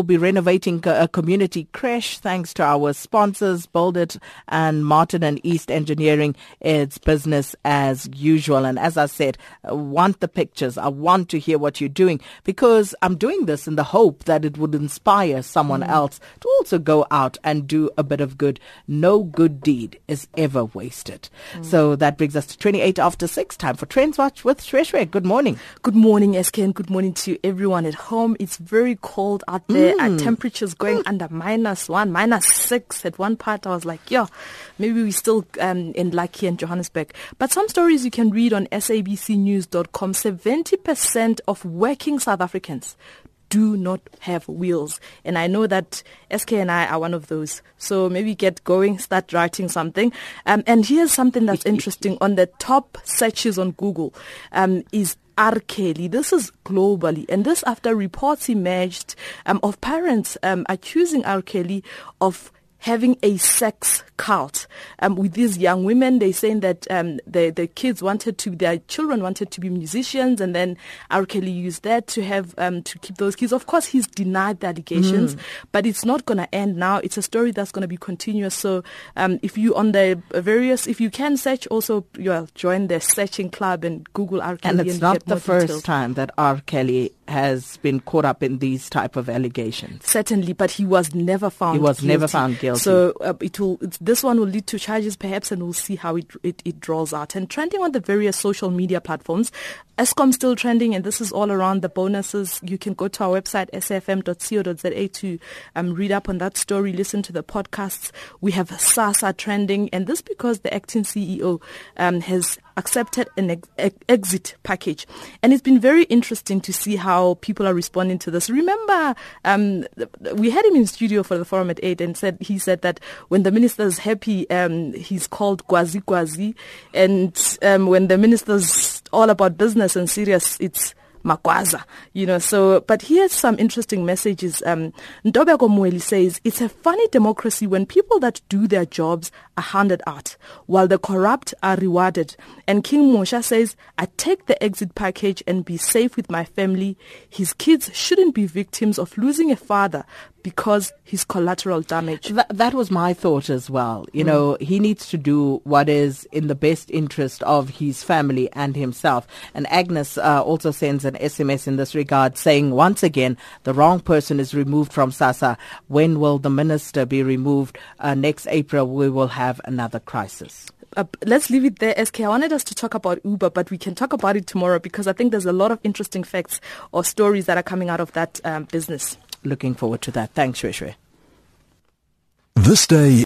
We'll be renovating a community crash thanks to our sponsors, Build It and Martin and East Engineering. It's business as usual. And as I said, I want the pictures. I want to hear what you're doing because I'm doing this in the hope that it would inspire someone mm. else to also go out and do a bit of good. No good deed is ever wasted. Mm. So that brings us to 28 after 6. Time for Trends Watch with Shweshwe. Good morning. Good morning, SK, and good morning to everyone at home. It's very cold out there. Mm mm. temperatures going mm. under minus one, minus six. At one part, I was like, yeah, maybe we still um, in lucky in Johannesburg. But some stories you can read on sabcnews.com. 70% of working South Africans do not have wheels. And I know that SK and I are one of those. So maybe get going, start writing something. Um, and here's something that's interesting on the top searches on Google um, is R. Kelly. This is globally, and this after reports emerged um, of parents um, accusing R. Kelly of having a sex cult um, with these young women. They're saying that um, the the kids wanted to, their children wanted to be musicians, and then R. Kelly used that to have um, to keep those kids. Of course, he's denied the allegations, mm. but it's not going to end now. It's a story that's going to be continuous. So um, if you on the various, if you can search, also you join the searching club and Google R. Kelly. And it's and not the first details. time that R. Kelly has been caught up in these type of allegations. Certainly, but he was never found. He was guilty. never found guilty. So uh, it will. this one will lead to charges, perhaps, and we'll see how it, it it draws out. And trending on the various social media platforms, Eskom still trending, and this is all around the bonuses. You can go to our website sfm.co.za to um, read up on that story, listen to the podcasts. We have SASSA trending, and this because the acting CEO um, has accepted an ex- exit package. And it's been very interesting to see how people are responding to this. Remember, um, we had him in studio for the forum at 8 and said he said that when the minister is happy, um, he's called Gwazi Gwazi. And um, when the minister's all about business and serious, it's Magwaza, you know. So, but here's some interesting messages. Um, Ntobeko Mueli says it's a funny democracy when people that do their jobs are handed out, while the corrupt are rewarded. And King Mosha says, I take the exit package and be safe with my family. His kids shouldn't be victims of losing a father because his collateral damage. That, that was my thought as well. You mm. know, he needs to do what is in the best interest of his family and himself. And Agnes uh, also sends an SMS in this regard saying, once again, the wrong person is removed from SASSA. When will the minister be removed? Uh, next April, we will have another crisis. Uh, let's leave it there, SK. I wanted us to talk about Uber, but we can talk about it tomorrow because I think there's a lot of interesting facts or stories that are coming out of that um, business looking forward to that. Thanks, Shweshwe. This day